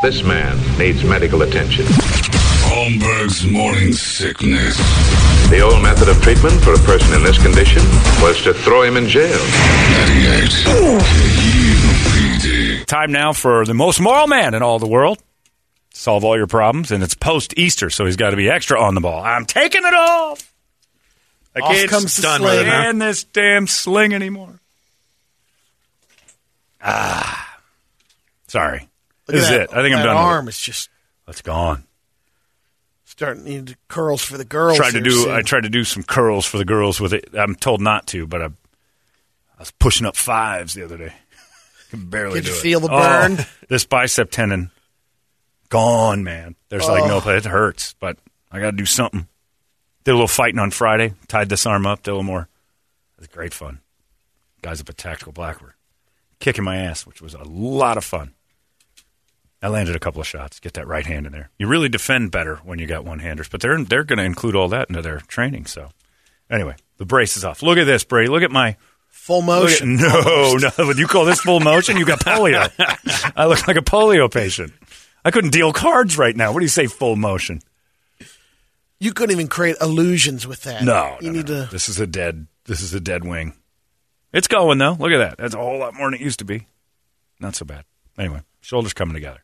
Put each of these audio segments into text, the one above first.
This man needs medical attention. Holmberg's morning sickness. The old method of treatment for a person in this condition was to throw him in jail. 98 Time now for the most moral man in all the world. Solve all your problems, and it's post Easter, so he's got to be extra on the ball. I'm taking it off. I Off can't comes the stand sling, huh? this damn sling anymore. Ah, sorry. Look This is at that- it. I think I'm done. with it. Arm is just that's gone. starting to need curls for the girls. tried to do soon. I tried to do some curls for the girls with it. I'm told not to, but I, I was pushing up fives the other day. Can barely Did you it. feel the Oh, burn? this bicep tendon gone, man. There's like no Oh. It hurts, but I got to do something. Did a little fighting on Friday. Tied this arm up. Did a little more. It was great fun. Guys up at Tactical Black were kicking my ass, which was a lot of fun. I landed a couple of shots. Get that right hand in there. You really defend better when you got one handers, but they're they're going to include all that into their training. So, anyway, the brace is off. Look at this, Brady. Look at my full look at- motion. no, no. Would you call this full motion? You got polio. I look like a polio patient. I couldn't deal cards right now. What do you say, full motion? You couldn't even create illusions with that. No, you no, need no. to. This is a dead. This is a dead wing. It's going though. Look at that. That's a whole lot more than it used to be. Not so bad. Anyway, shoulders coming together.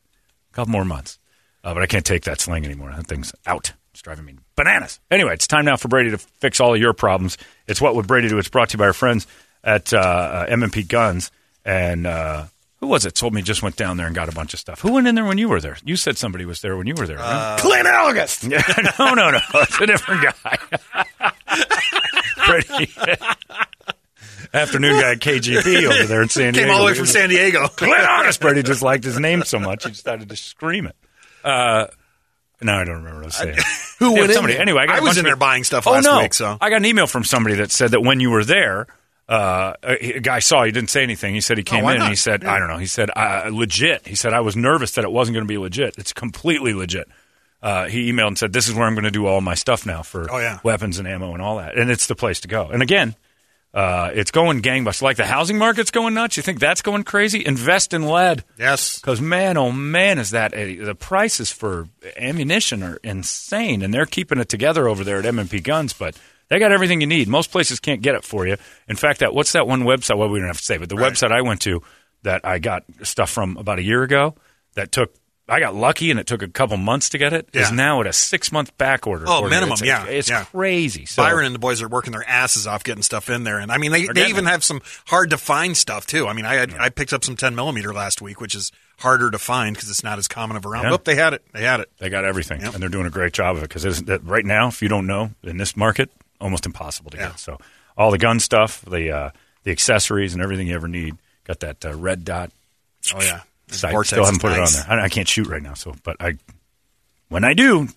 Couple more months, uh, but I can't take that sling anymore. That thing's out. It's driving me bananas. Anyway, it's time now for Brady to fix all of your problems. It's what would Brady do? It's brought to you by our friends at uh, uh, M&P Guns and. Uh, who was it? Told me just went down there and got a bunch of stuff. Who went in there when you were there? You said somebody was there when you were there. right? Clint August. Yeah, no, no, no. It's a different guy. Pretty afternoon guy KGP over there in San Diego. Came all the way from San Diego. Honest Brady just liked his name so much he decided to scream it. Uh, no, I don't remember what I was saying. Who went in somebody. there? Anyway, I, got I was in there buying stuff oh, last no. week, so- I got an email from somebody that said that when you were there, uh, a, a guy saw. He didn't say anything. He said he came Oh, in and he said, Yeah. "I don't know." He said, uh, "Legit." He said, "I was nervous that it wasn't going to be legit. It's completely legit." Uh, he emailed and said, "This is where I'm going to do all my stuff now for Oh, yeah. weapons and ammo and all that, and it's the place to go." And again, uh, it's going gangbusters. Like the housing market's going nuts. You think that's going crazy? Invest in lead. Yes. Because man, oh man, is that a, the prices for ammunition are insane, and they're keeping it together over there at M&P Guns. But they got everything you need. Most places can't get it for you. In fact, that what's that one website? Well, we don't have to say, but the Right. website I went to that I got stuff from about a year ago that took. I got lucky, and it took a couple months to get it. Is Yeah. now at a six month back order. Oh, you. minimum, It's, yeah, it's yeah. crazy. So, Byron and the boys are working their asses off getting stuff in there, and I mean they, they even it. have some hard to find stuff too. I mean I had, I picked up some 10 millimeter last week, which is harder to find because it's not as common of around. Yeah. Oh, they had it. They had it. They got everything, Yep. and they're doing a great job of it. Because right now, if you don't know, in this market, almost impossible to Yeah. get. So all the gun stuff, the uh, the accessories, and everything you ever need. Got that uh, red dot Oh yeah, sight. Vortex Still haven't put nice. it on there. I, I can't shoot right now, so but I when I do.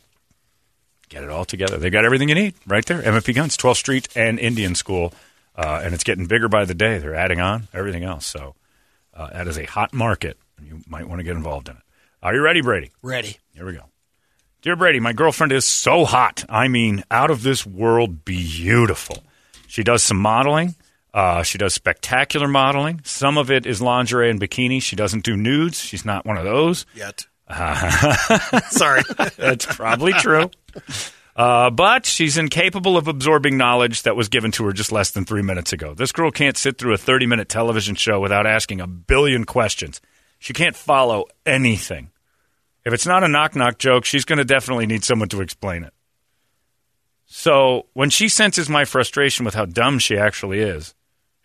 Get it all together. They got everything you need right there. MFP Guns, 12th Street and Indian School, uh, and it's getting bigger by the day. They're adding on everything else. So uh, that is a hot market. You might want to get involved in it. Are you ready, Brady? Ready. Here we go. Dear Brady, my girlfriend is so hot. I mean, out of this world beautiful. She does some modeling. Uh, she does spectacular modeling. Some of it is lingerie and bikini. She doesn't do nudes. She's not one of those. Yet. Sorry. That's probably true. Uh, but she's incapable of absorbing knowledge that was given to her just less than three minutes ago. This girl can't sit through a 30 minute television show without asking a billion questions. She can't follow anything. If it's not a knock knock joke, she's going to definitely need someone to explain it. So when she senses my frustration with how dumb she actually is,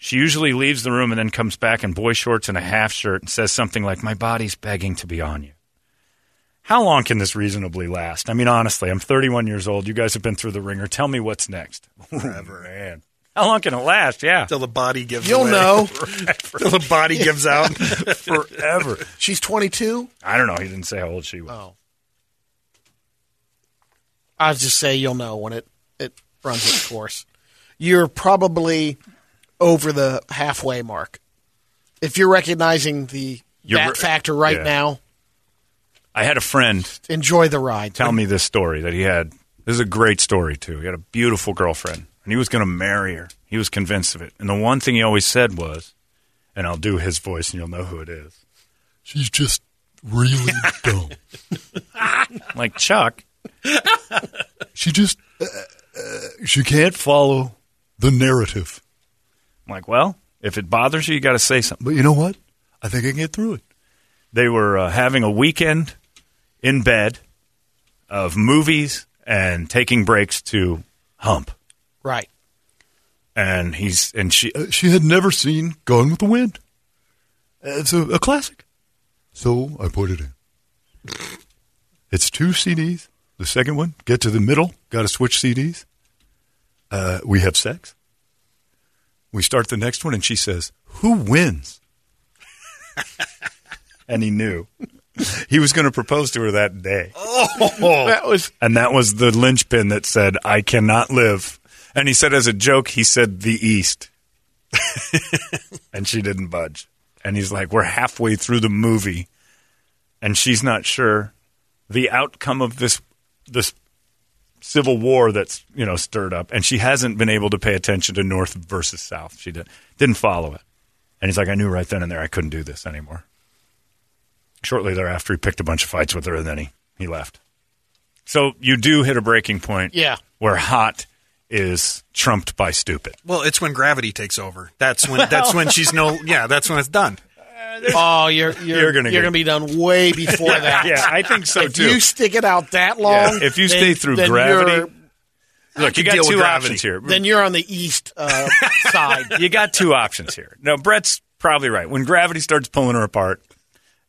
she usually leaves the room and then comes back in boy shorts and a half shirt and says something like, My body's begging to be on you. How long can this reasonably last? I mean, honestly, I'm 31 years old. You guys have been through the ringer. Tell me what's next. Forever. man. How long can it last? Yeah. Till the body gives. You'll away. know. Till the body gives out. Forever. She's 22. I don't know. He didn't say how old she was. Oh. I'll just say you'll know when it, it runs its course. You're probably over the halfway mark. If you're recognizing the You're that re- factor right yeah. now, I had a friend enjoy the ride. tell me this story that he had. This is a great story too. He had a beautiful girlfriend, and he was going to marry her. He was convinced of it. And the one thing he always said was, and I'll do his voice, and you'll know who it is. She's just really dumb. Like Chuck. She just uh, uh, she can't follow the narrative. I'm like, well, if it bothers you, you got to say something. But you know what? I think I can get through it. They were uh, having a weekend in bed of movies and taking breaks to hump. Right. And he's and she Uh, she had never seen Gone with the Wind. It's a, a classic. So I put it in. It's two CDs. The second one, get to the middle, got to switch CDs. Uh, we have sex. We start the next one, and she says, Who wins? and he knew he was going to propose to her that day. Oh, That was And that was the linchpin that said, I cannot live. And he said, as a joke, he said, the East. and she didn't budge. And he's like, we're halfway through the movie, and she's not sure the outcome of this this civil war that's you know stirred up, and she hasn't been able to pay attention to North versus South. She did, didn't follow it, and he's like, I knew right then and there I couldn't do this anymore. Shortly thereafter, he picked a bunch of fights with her, and then he he left. So you do hit a breaking point, Yeah. where hot is trumped by stupid. Well, it's when gravity takes over. That's when. That's when she's no. Yeah, that's when it's done. Oh, you're you're, You're you're gonna gonna be done way before that. Yeah, I think so if too. you stick it out that long, if you then- stay through gravity, you're- Look, you can got deal with two gravity. options here. then you're on the east uh, side. you got two options here. No, Brett's probably right. When gravity starts pulling her apart,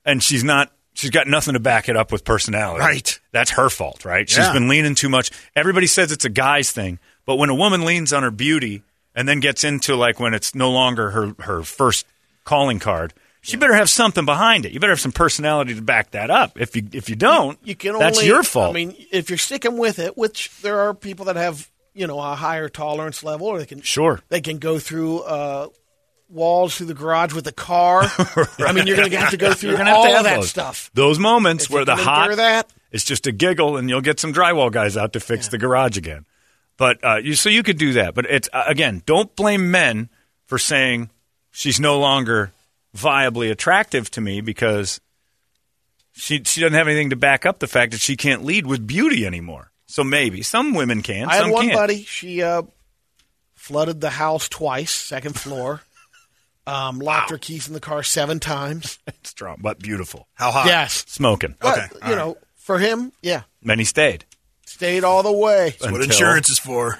and she's not, she's got nothing to back it up with personality. Right. That's her fault, right? She's Yeah. been leaning too much. Everybody says it's a guy's thing, but when a woman leans on her beauty and then gets into like when it's no longer her her first calling card. She better have something behind it. You better have some personality to back that up. If you if you don't, You can that's only, your fault. I mean, if you're sticking with it, which there are people that have, you know, a higher tolerance level, or they can Sure. they can go through uh, walls through the garage with the car. I mean, you're going to have to go through have all of have that those. stuff. Those moments If where the hot that. it's just a giggle, and you'll get some drywall guys out to fix the garage again. But uh, you so you could do that. But it's uh, again, don't blame men for saying she's no longer viably attractive to me because she she doesn't have anything to back up the fact that she can't lead with beauty anymore. So maybe some women can. I some had one can't. buddy. She uh, flooded the house twice, second floor. Um, locked her keys in the car seven times. Strong, but beautiful. How hot? yes, Smoking. but Okay, you right. know, for him, yeah, And he stayed. stayed all the way That's what insurance is for.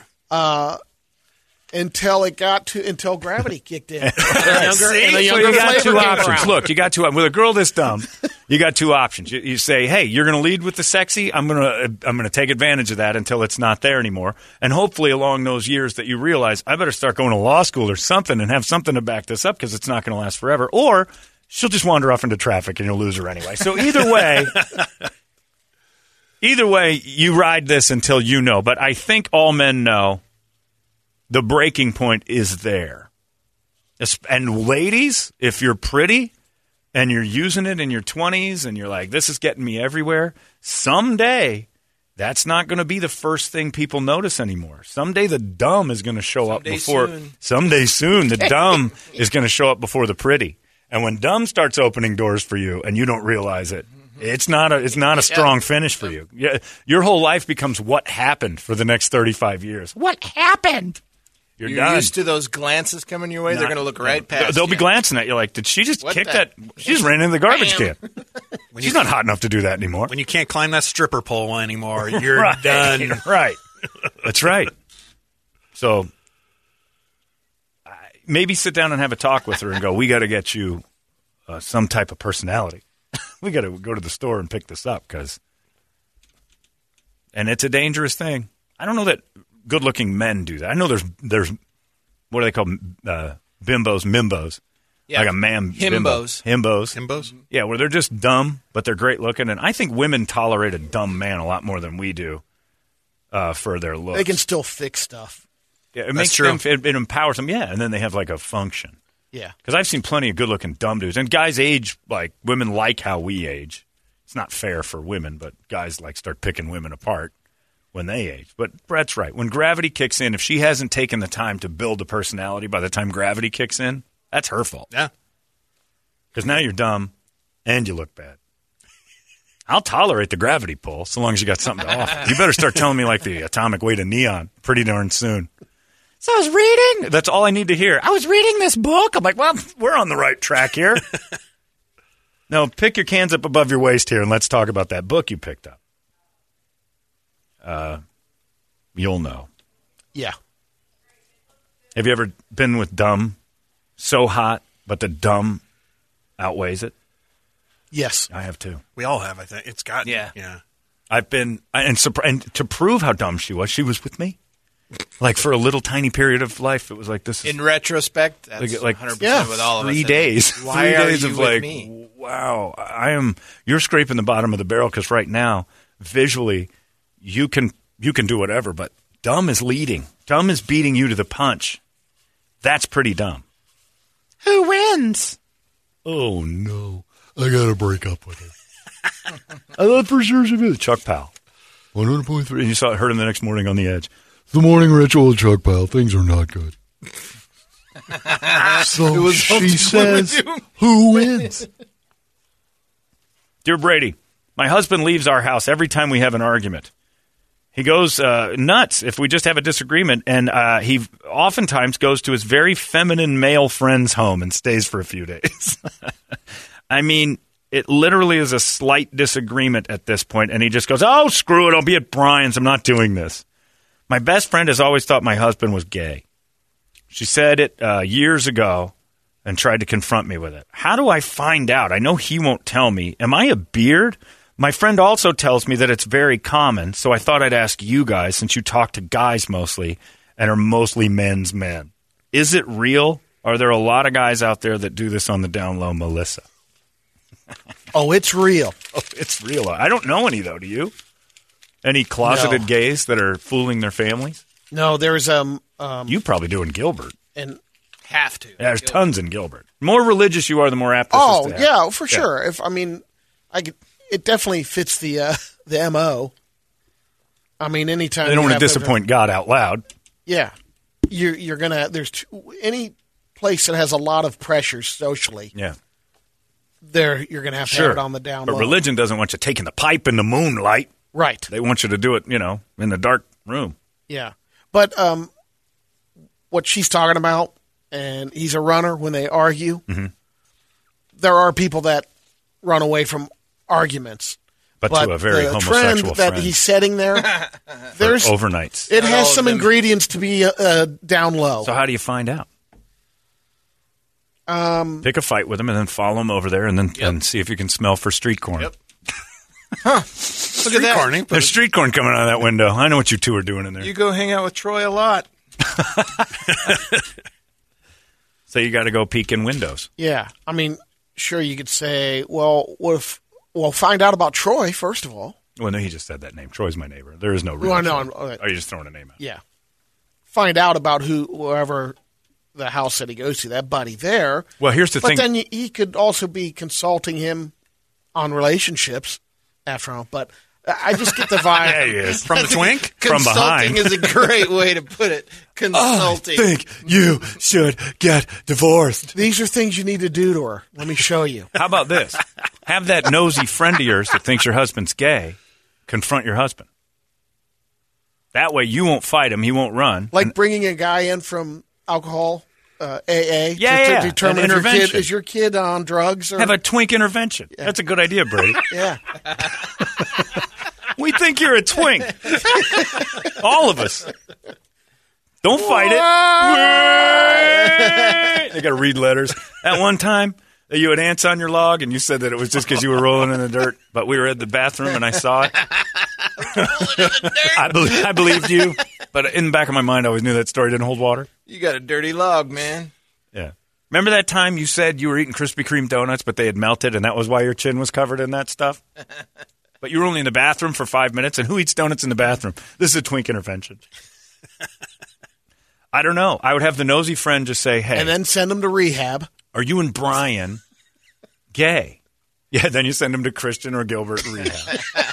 Until it got to until gravity kicked in. And younger, and a So So you got two options. Look, you got two. With a girl this dumb, you got two options. You, you say, "Hey, you're going to lead with the sexy. I'm going to I'm going to take advantage of that until it's not there anymore." And hopefully, along those years that you realize, I better start going to law school or something and have something to back this up because it's not going to last forever. Or she'll just wander off into traffic and you'll lose her anyway. So either way. Either way, you ride this until you know. But I think all men know the breaking point is there. And ladies, if you're pretty and you're using it in your 20s and you're like, this is getting me everywhere, someday that's not going to be the first thing people notice anymore. Someday the dumb is going to show up before. soon. Someday soon, the dumb is going to show up before the pretty. And when dumb starts opening doors for you and you don't realize it, it's not a it's not a strong finish for you. Yeah, your whole life becomes what happened for the next 35 years. What happened? You're, You're done. used to those glances coming your way. They're going to look right They'll- past. They'll you. be glancing at you like, did she just What kick the- that? She just ran into the garbage Bam. can. She's not hot enough to do that anymore. When you can't climb that stripper pole anymore, you're right. done. right. That's right. So maybe sit down and have a talk with her and go, we got to get you uh, some type of personality. we got to go to the store and pick this up because, and it's a dangerous thing. I don't know that good-looking men do that. I know there's there's what do they call uh, bimbos, mimbos, Yeah. like a man bimbo. Himbos. himbos, Himbos? Yeah, where they're just dumb, but they're great looking, and I think women tolerate a dumb man a lot more than we do. uh, for their looks. They can still fix stuff. Yeah, it makes true. them. It, it empowers them. Yeah, and then they have like a function. Yeah. Because I've seen plenty of good-looking dumb dudes, and guys age like women like how we age. It's not fair for women, but guys like start picking women apart when they age. But Brett's right. When gravity kicks in, if she hasn't taken the time to build a personality by the time gravity kicks in, that's her fault. Yeah. Because now you're dumb and you look bad. I'll tolerate the gravity pull so long as you got something to offer. You better start telling me like the atomic weight of neon pretty darn soon. So I was reading. That's all I need to hear. I was reading this book. I'm like, well, we're on the right track here. no, pick your cans up above your waist here and let's talk about that book you picked up. Uh, you'll know. Yeah. Have you ever been with dumb so hot, but the dumb outweighs it? Yes. I have too. We all have, I think. it's gotten. Yeah. Yeah. I've been and, and to prove how dumb she was, she was with me. Like for a little tiny period of life, it was like this is In retrospect, that's like, like 100% Yeah, with all of three us. days. Why three are days you of with like, me? wow, I am. You're scraping the bottom of the barrel because right now, visually, you can you can do whatever, but dumb is leading. Dumb is beating you to the punch. That's pretty dumb. Who wins? Oh no, I gotta break up with her. I thought for sure she did. Chuck Powell. One hundred point three. And you saw it, heard him the next morning on the edge. The morning ritual of Chuck Powell. Things are not good. so she says, "Who wins?" Dear Brady, my husband leaves our house every time we have an argument. He goes uh, nuts if we just have a disagreement, and uh, he oftentimes goes to his very feminine male friend's home and stays for a few days. I mean, it literally is a slight disagreement at this point, and he just goes, "Oh, screw it! I'll be at Brian's. I'm not doing this." My best friend has always thought my husband was gay. She said it uh, years ago and tried to confront me with it. How do I find out? I know he won't tell me. Am I a beard? My friend also tells me that it's very common, so I thought I'd ask you guys since you talk to guys mostly and are mostly men's men. Is it real? Are there a lot of guys out there that do this on the down low, Melissa? Oh, it's real. Oh, it's real. I don't know any though. Do you? Any closeted No. gays that are fooling their families? No, there's um um You probably do in Gilbert. and Have to. There's tons in Gilbert. More religious you are, the more apt. This oh yeah, for sure. If I mean, I could, it definitely fits the uh, the mo. I mean, anytime They don't want to disappoint God out loud. Yeah, you're you're gonna. There's two, any place that has a lot of pressure socially. Yeah, There, you're gonna have to sure. have it on the down but low. religion doesn't want you taking the pipe in the moonlight. right? They want you to do it, you know, in the dark room. Yeah, but um, what she's talking about, and he's a runner. When they argue, Mm-hmm. there are people that run away from arguments. But, But to a very the homosexual trend that friend. he's setting there, there's overnights. it has some them. ingredients to be uh, uh, down low. so how do you find out? Um, Pick a fight with him and then follow him over there and then and see if you can smell for street corn. Yep. Look at that. Corny, There's street corn coming out of that window. I know what you two are doing in there. You go hang out with Troy a lot. so you got to go peek in windows. yeah, I mean, sure, you could say, well, what if? Well, find out about Troy first of all. Well, no, he just said that name. Troy's my neighbor. There is no real. Well, no, I'm- uh, oh, okay. Are you just throwing a name out? Yeah, find out about who, whoever the house that he goes to, that buddy there. Well, here's the but thing. But then he could also be consulting him on relationships after all. But I just get the vibe. There he is. From the twink? From behind. Consulting is a great way to put it. Consulting. think you should get divorced. These are things you need to do to her. Let me show you. How about this? Have that nosy friend of yours that thinks your husband's gay confront your husband. That way you won't fight him. He won't run. Like bringing a guy in from alcohol, uh, AA, Yeah, to, yeah, to determine an if your kid is your kid on drugs or Have a twink intervention. Yeah. That's a good idea, Brady. yeah. we think you're a twink. All of us. Don't fight it. they got to read letters. At one time, you had ants on your log, and you said that it was just because you were rolling in the dirt. But we were at the bathroom, and I saw it. I, believe, I believed you, but in the back of my mind, I always knew that story didn't hold water. You got a dirty log, man. Yeah. Remember that time you said you were eating Krispy Kreme donuts, but they had melted, and that was why your chin was covered in that stuff? But you were only in the bathroom for five minutes, and who eats donuts in the bathroom? This is a twink intervention. I don't know. I would have the nosy friend just say, "Hey, and then send them to rehab. are you and Brian gay?" Yeah, then you send him to Christian or Gilbert rehab.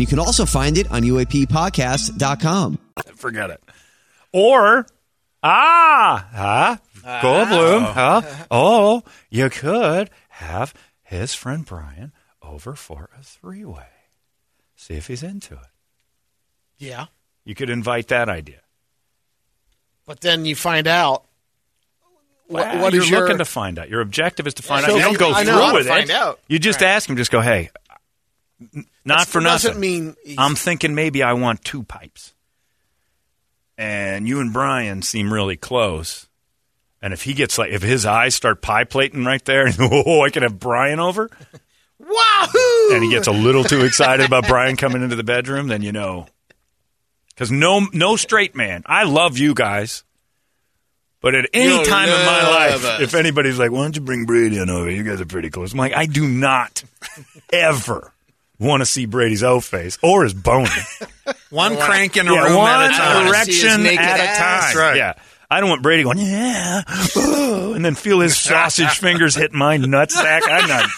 you can also find it on UAPpodcast.com. Forget it. Or, ah, huh? ah, Goldblum, huh? Oh, you could have his friend Brian over for a three way. See if he's into it. Yeah, You could invite that idea. but then you find out what, Well, what you're is your looking to find out. Your objective is to find So out. You don't go I know. through Gotta with find it. out. You just ask him. Just go, hey, not for doesn't nothing. mean I'm thinking maybe I want two pipes. And you and Brian seem really close. And if he gets like, if his eyes start pie plating right there, oh, I can have Brian over. wahoo. and he gets a little too excited about Brian coming into the bedroom, then you know. Because no, no straight man. I love you guys, but at any You'll time in my life, us. if anybody's like, "Why don't you bring Brady on over? You guys are pretty close." I'm like, I do not ever want to see Brady's O face or his boner. One crank in a yeah, room one at a time. I wanna see his erection at a ass. time. Right. Yeah. I don't want Brady going, yeah, oh, and then feel his sausage fingers hit my nutsack. I'm not.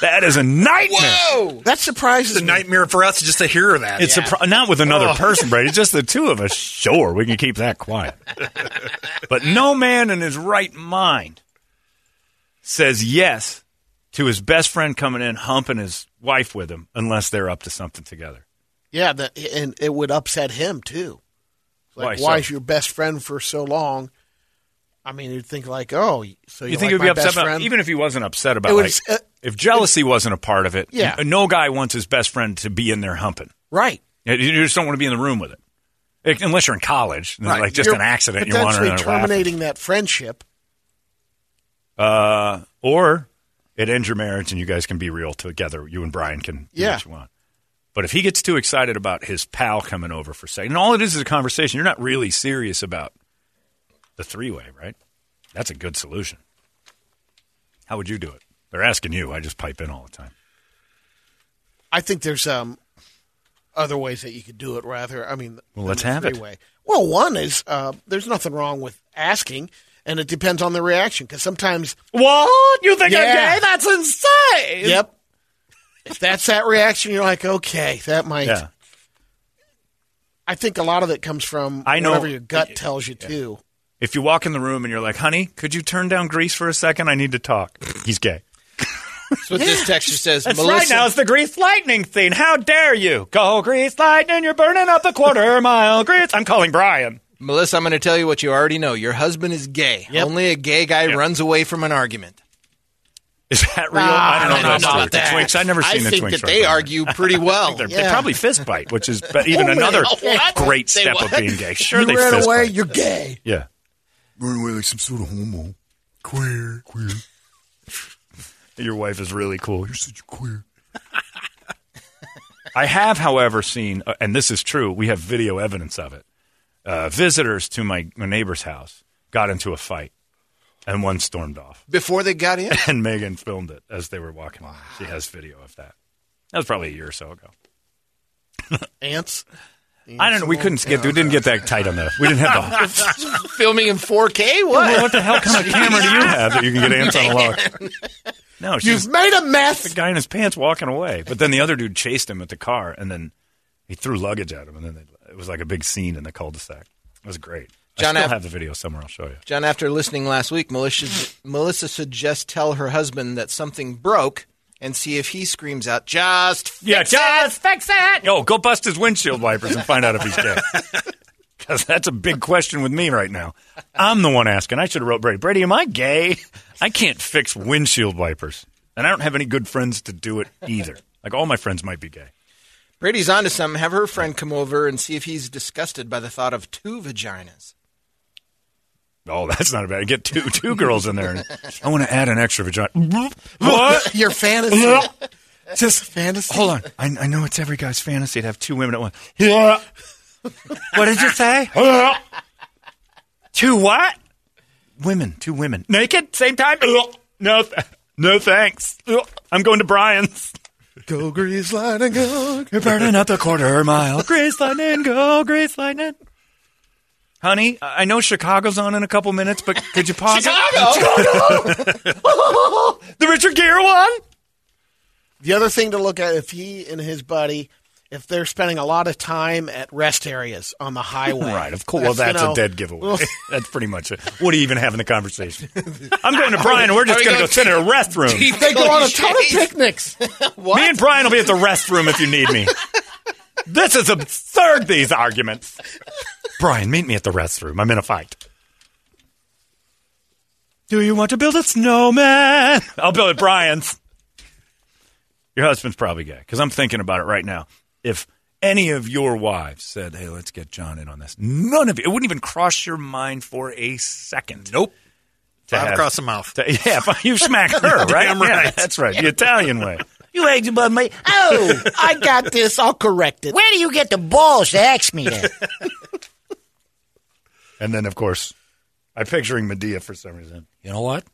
That is a nightmare. Whoa! that surprises It's a me. nightmare for us just to hear that. It's a pro- not with another oh. person, Brady. It's just the two of us. Sure, we can keep that quiet. but no man in his right mind says yes to his best friend coming in, humping his wife with him, unless they're up to something together. Yeah, that, and it would upset him too. Like, Why why, so? is your best friend for so long? I mean, you'd think like, oh, so you, You think like he'd be upset about, friend? even if he wasn't upset about It like, uh, if jealousy wasn't a part of it? Yeah. no guy wants his best friend to be in there humping. right? You just don't want to be in the room with it, It- unless you're in college, right. like just You're an accident. You want her potentially in laughing. terminating that friendship. Uh, or it ends your marriage and you guys can be real together. You and Brian can do Yeah. what you want. But if he gets too excited about his pal coming over for sex, and all it is is a conversation, you're not really serious about the three way, right? That's a good solution. How would you do it? They're asking you. I just pipe in all the time. I think there's um other ways that you could do it. Rather, I mean, Well, let's the have it. Well, one is uh, there's nothing wrong with asking, and it depends on the reaction because sometimes, What? You think Yeah. That's insane. yep, if that's that reaction, you're like, okay, that might. Yeah. I think a lot of it comes from I know- whatever your gut tells you to. If you walk in the room and you're like, honey, could you turn down grease for a second? I need to talk. He's gay. That's what this texture says. That's Melissa, right. Now it's the grease lightning thing. How dare you? Go grease lightning. You're burning up the quarter mile grease. I'm calling Brian. Melissa, I'm going to tell you what you already know. Your husband is gay. Yep. Only a gay guy runs away from an argument. Is that real? Nah, I don't know. I don't know true. about The that. Twinks. I've never I seen the think Twinks. that they away. argue pretty well. They're- They probably fist bite, which is but even another What? great They step what? of being gay. Sure, you they ran fist away, bite. you're gay. Yeah. Run away like some sort of homo. Queer. Queer. Your wife is really cool. You're such a queer. I have, however, seen, uh, and this is true, we have video evidence of it. Uh, visitors to my, my neighbor's house got into a fight, and one stormed off. Before they got in? And Megan filmed it as they were walking. Along. She has video of that. That was probably a year or so ago. Ants. I don't know. We couldn't get. We didn't get that tight on the. We didn't have the. Filming in 4K? Well, What? what the hell kind of camera do you have that you can get ants on a log? No, she's You've made a mess. the guy in his pants walking away. But then the other dude chased him at the car, and then he threw luggage at him, and then they, it was like a big scene in the cul-de-sac. It was great. John, I still I've- the video somewhere. I'll show you. John, after listening last week, Melissa, Melissa suggests tell her husband that something broke and see if he screams out, just fix Yeah, it." just fix it. Yo, go bust his windshield wipers and find out if he's gay. Because that's a big question with me right now. I'm the one asking. I should have wrote Brady. Brady, am I gay? I can't fix windshield wipers, and I don't have any good friends to do it either. Like all my friends might be gay. Brady's onto something. Have her friend come over and see if he's disgusted by the thought of two vaginas. Oh, that's not a bad. Get two two girls in there. I want to add an extra vagina. what? Your fantasy. Just fantasy. Hold on. I, I know it's every guy's fantasy to have two women at once. Yeah. what did you say? two what? Women. Two women. Naked? Same time? no. Th- no thanks. I'm going to Brian's. Go Grease Lightning, go. You're burning up the quarter mile. Grace Lightning, go, Grace Lightning. Honey, I I know Chicago's on in a couple minutes, but could you pause it? the Richard Gere one? The other thing to look at if he and his buddy, if they're spending a lot of time at rest areas on the highway. Right, of course. Well, that's you know, a dead giveaway. that's pretty much it. What are you even having the conversation? I'm going to Brian. We're just Are we going to go going sit in a restroom. They go on a ton of Cliches. picnics. Me and Brian will be at the restroom if you need me. this is absurd, these arguments. Brian, meet me at the restroom. I'm in a fight. Do you want to build a snowman? I'll build it, Brian's. Your husband's probably gay because I'm thinking about it right now. If any of your wives said, "Hey, let's get John in on this," none of you, it wouldn't even cross your mind for a second. Nope. To Five have- across the mouth. to- yeah, you smack her, right? Damn Yeah, right. that's right. The Italian way. You eggs above me. Oh, I got this. I'll correct it. Where do you get the balls to ask me that? And then, of course, I'm picturing Medea for some reason. You know what?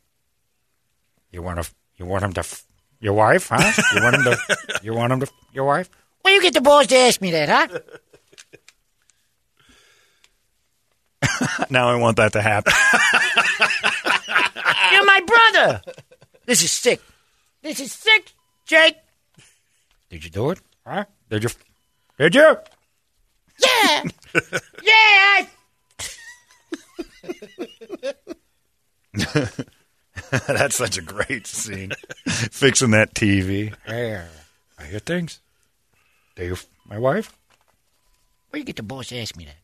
You want to? You want him to? F- your wife, huh? You want him to? You want him to? Your wife? Where you get the balls to ask me that, huh? Now I want that to happen. You're my brother. This is sick. This is sick, Jake. Did you do it? Huh? Did you? Did you? Yeah. yeah. I- That's such a great scene. Fixing that TV. Hey, I hear things. Do you? My wife? Where you get the balls to ask me that?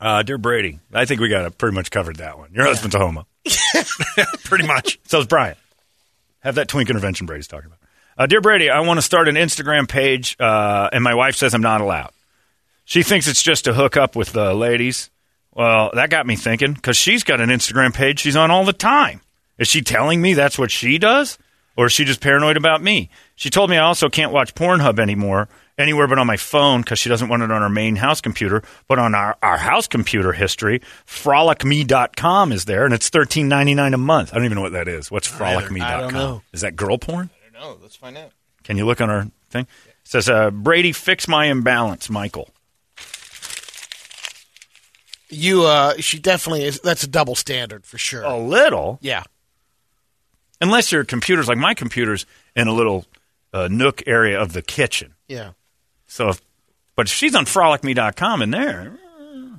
Uh, dear Brady, I think we got it pretty much covered that one. Your husband's a homo. Pretty much. So is Brian. Have that twink intervention Brady's talking about. Uh, Dear Brady, I want to start an Instagram page, uh, and my wife says I'm not allowed. She thinks it's just to hook up with the ladies. Well, that got me thinking because she's got an Instagram page she's on all the time. Is she telling me that's what she does? Or is she just paranoid about me? She told me I also can't watch Pornhub anymore, anywhere but on my phone because she doesn't want it on her main house computer. But on our, our house computer history, frolicme.com is there, and it's thirteen ninety nine a month. I don't even know what that is. What's frolicme.com? I don't know. Is that girl porn? I don't know. Let's find out. Can you look on our thing? It says, uh, Brady, fix my imbalance, Michael. You, uh, she definitely is. That's a double standard for sure. A little. Yeah. Unless your computer's like my computer's in a little uh, nook area of the kitchen. Yeah. So, if, but if she's on frolicme.com in there,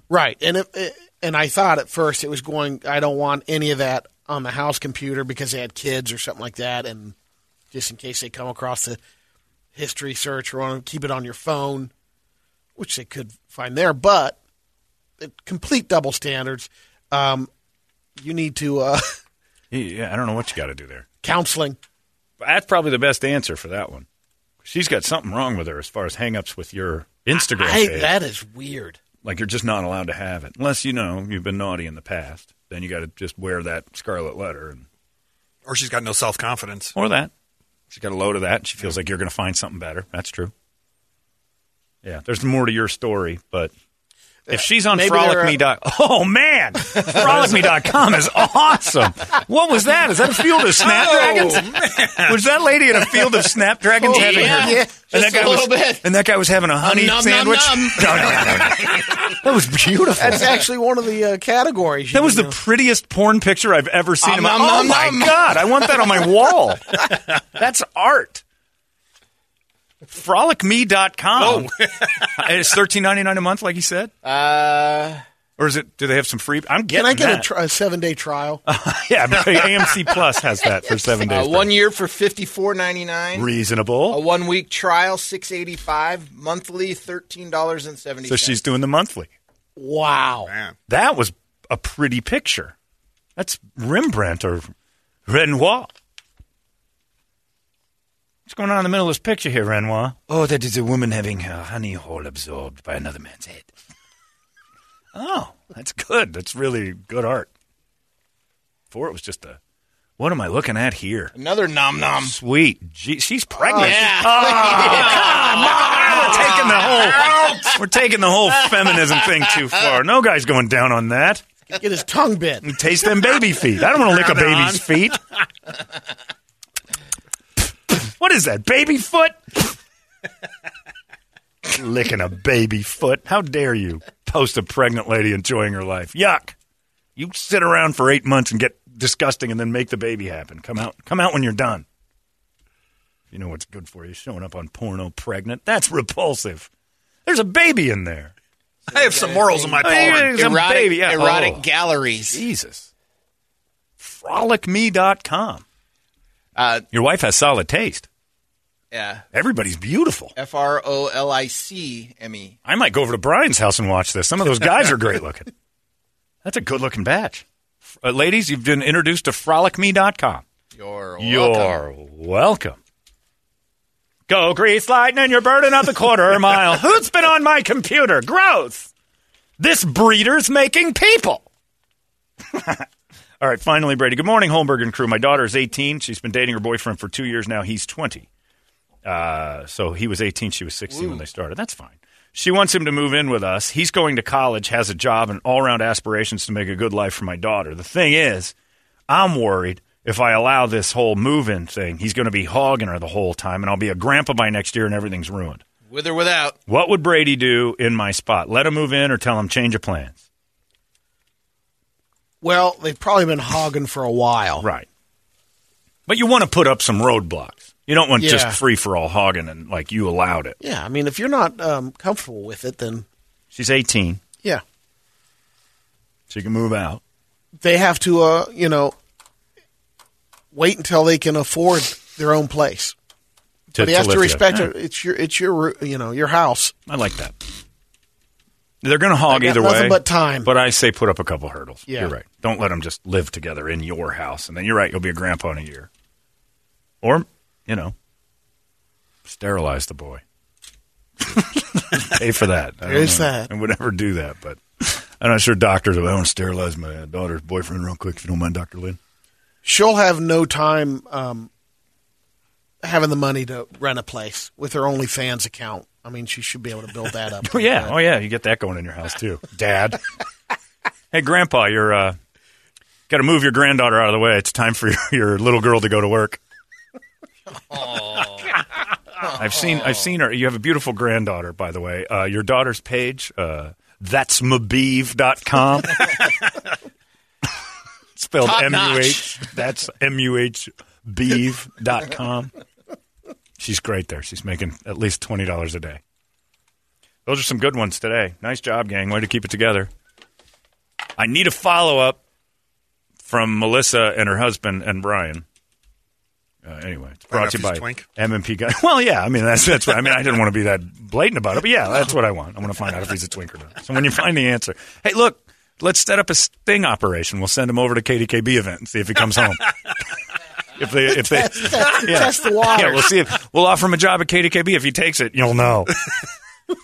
Right. And it, it, and I thought at first it was going. I don't want any of that on the house computer because they had kids or something like that, and just in case they come across the history search or want to keep it on your phone, which they could find there. But complete double standards. Um, you need to uh, yeah, I don't know what you got to do there. counseling. That's probably the best answer for that one. She's got something wrong with her as far as hangups with your Instagram I, page. that is weird. like you're just not allowed to have it unless you know you've been naughty in the past. Then you got to just wear that scarlet letter and Or she's got no self confidence. or that. She's got a load of that. She feels like you're going to find something better. That's true. Yeah, there's more to your story, but if she's on maybe they're, frolic.me. dot oh man, frolic.me.com is awesome. What was that? Is that a field of snapdragons? Was that lady in a field of snapdragons Oh, having yeah. her? Yeah, and just that guy a was, little bit. And that guy was having a honey nom, nom, sandwich. nom. No, no, no, no, no. That was beautiful. That's actually one of the uh, categories. That you was the know. pretty porn picture I've ever seen. in my, Um, oh um, my um. god! I want that on my wall. That's art. Frolicme.com. Oh. it's thirteen ninety nine a month, like you said, Uh, or is it? Do they have some free? I'm getting. Can getting I get a, that. tr- a seven day trial? yeah, AMC Plus has that for seven uh, days. one year for fifty four ninety nine. A reasonable. A one week trial six eighty five. Monthly thirteen dollars and seventy. So she's doing the monthly. Wow. Man. That was a pretty picture. That's Rembrandt or Renoir. What's going on in the middle of this picture here, Renoir? Oh, that is a woman having her honey hole absorbed by another man's head. Oh, that's good. That's really good art. Before it was just a. What am I looking at here? Another nom nom. Sweet. Gee, she's pregnant. Oh, yeah. Oh, we're taking the whole we're taking the whole feminism thing too far. No guy's going down on that. Get his tongue bit. And Taste them baby feet. I don't want to lick a baby's feet. What is that? Baby foot? Licking a baby foot. How dare you post a pregnant lady enjoying her life? Yuck. You sit around for eight months and get disgusting and then make the baby happen. Come out come out when you're done. You know what's good for you, showing up on porno pregnant. That's repulsive. There's a baby in there. I have some morals in my porn. there's Erotic, baby. Yeah. erotic Oh, galleries. Jesus. Frolicme.com. Uh, Your wife has solid taste. Yeah. Everybody's beautiful. F R O L I C M E. I might go over to Brian's house and watch this. Some of those guys are great looking. That's a good looking batch. Uh, ladies, you've been introduced to frolicme.com. You're welcome. You're welcome. Go grease lightning, you're burning up the quarter mile. Who's been on my computer? Gross. This breeder's making people. All right, finally, Brady. Good morning, Holmberg and crew. My daughter is 18. She's been dating her boyfriend for two years now. He's 20. Uh, so he was 18, she was 16 when they started. That's fine. She wants him to move in with us. He's going to college, has a job, and all around aspirations to make a good life for my daughter. The thing is, I'm worried if I allow this whole move in thing, he's going to be hogging her the whole time, and I'll be a grandpa by next year, and everything's ruined. With or without. What would Brady do in my spot? Let him move in or tell him change of plans? Well, they've probably been hogging for a while. Right. But you want to put up some roadblocks. You don't want Yeah. just free for all hogging and like you allowed it. Yeah, I mean, if you're not um, comfortable with it, then She's 18. yeah, She can move out. they have to, uh, you know, wait until they can afford their own place. To, but he has to respect Yeah. it. It's your, it's your, you know, your house. I like that. They're going to hog either nothing way. but time. But I say put up a couple hurdles. Yeah. You're right. Don't let them just live together in your house. And then you're right. You'll be a grandpa in a year. Or, you know, sterilize the boy. Pay for that. I There's that. I would never do that. But I'm not sure doctors. I want to sterilize my daughter's boyfriend real quick, if you don't mind, Dr. Lynn. She'll have no time um, having the money to rent a place with her OnlyFans account. I mean, she should be able to build that up. Oh yeah, oh yeah, you get that going in your house too, Dad. hey, Grandpa, you're uh, got to move your granddaughter out of the way. It's time for your, your little girl to go to work. I've seen I've seen her. You have a beautiful granddaughter, by the way. Uh, your daughter's page, uh, that's mabeev.com. Spelled Top M U notch. That's M U H beeve.com. She's great there. She's making at least twenty dollars a day. Those are some good ones today. Nice job, gang. Way to keep it together. I need a follow up from Melissa and her husband and Brian. Uh, anyway, it's brought to you off by his twink? MMP guy. Well, yeah, I mean that's that's what I mean. I didn't want to be that blatant about it, but yeah, that's what I want. I want to find out if he's a twink or not. So when you find the answer, hey, look, let's set up a sting operation. We'll send him over to KDKB event and see if he comes home. if they if they yeah. Test the water. Yeah, we'll see if we'll offer him a job at KDKB. If he takes it, you'll know.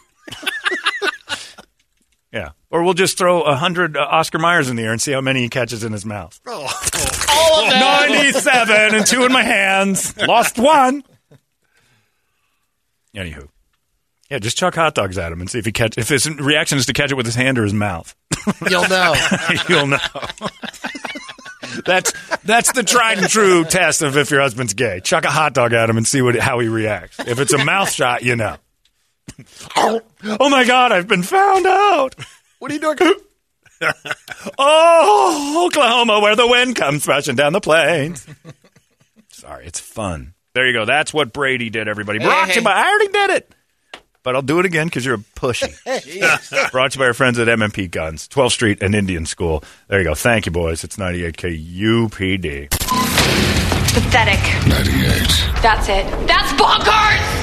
yeah, or we'll just throw a hundred uh, Oscar Myers in the air and see how many he catches in his mouth. Ninety-seven and two in my hands. Lost one. Anywho, yeah, just chuck hot dogs at him and see if he catch. If his reaction is to catch it with his hand or his mouth, You'll know. you'll know. that's that's the tried and true test of if your husband's gay. Chuck a hot dog at him and see what how he reacts. If it's a mouth shot, you know. oh my God, I've been found out. what are you doing? Oh, Oklahoma, where the wind comes rushing down the plains. Sorry, it's fun. There you go. That's what Brady did, everybody. Brought to hey. you by, I already did it. But I'll do it again because you're a pussy. Brought to you by our friends at MMP Guns, 12th Street and Indian School. There you go. Thank you, boys. It's 98K UPD. Pathetic. 98. That's it. That's bonkers!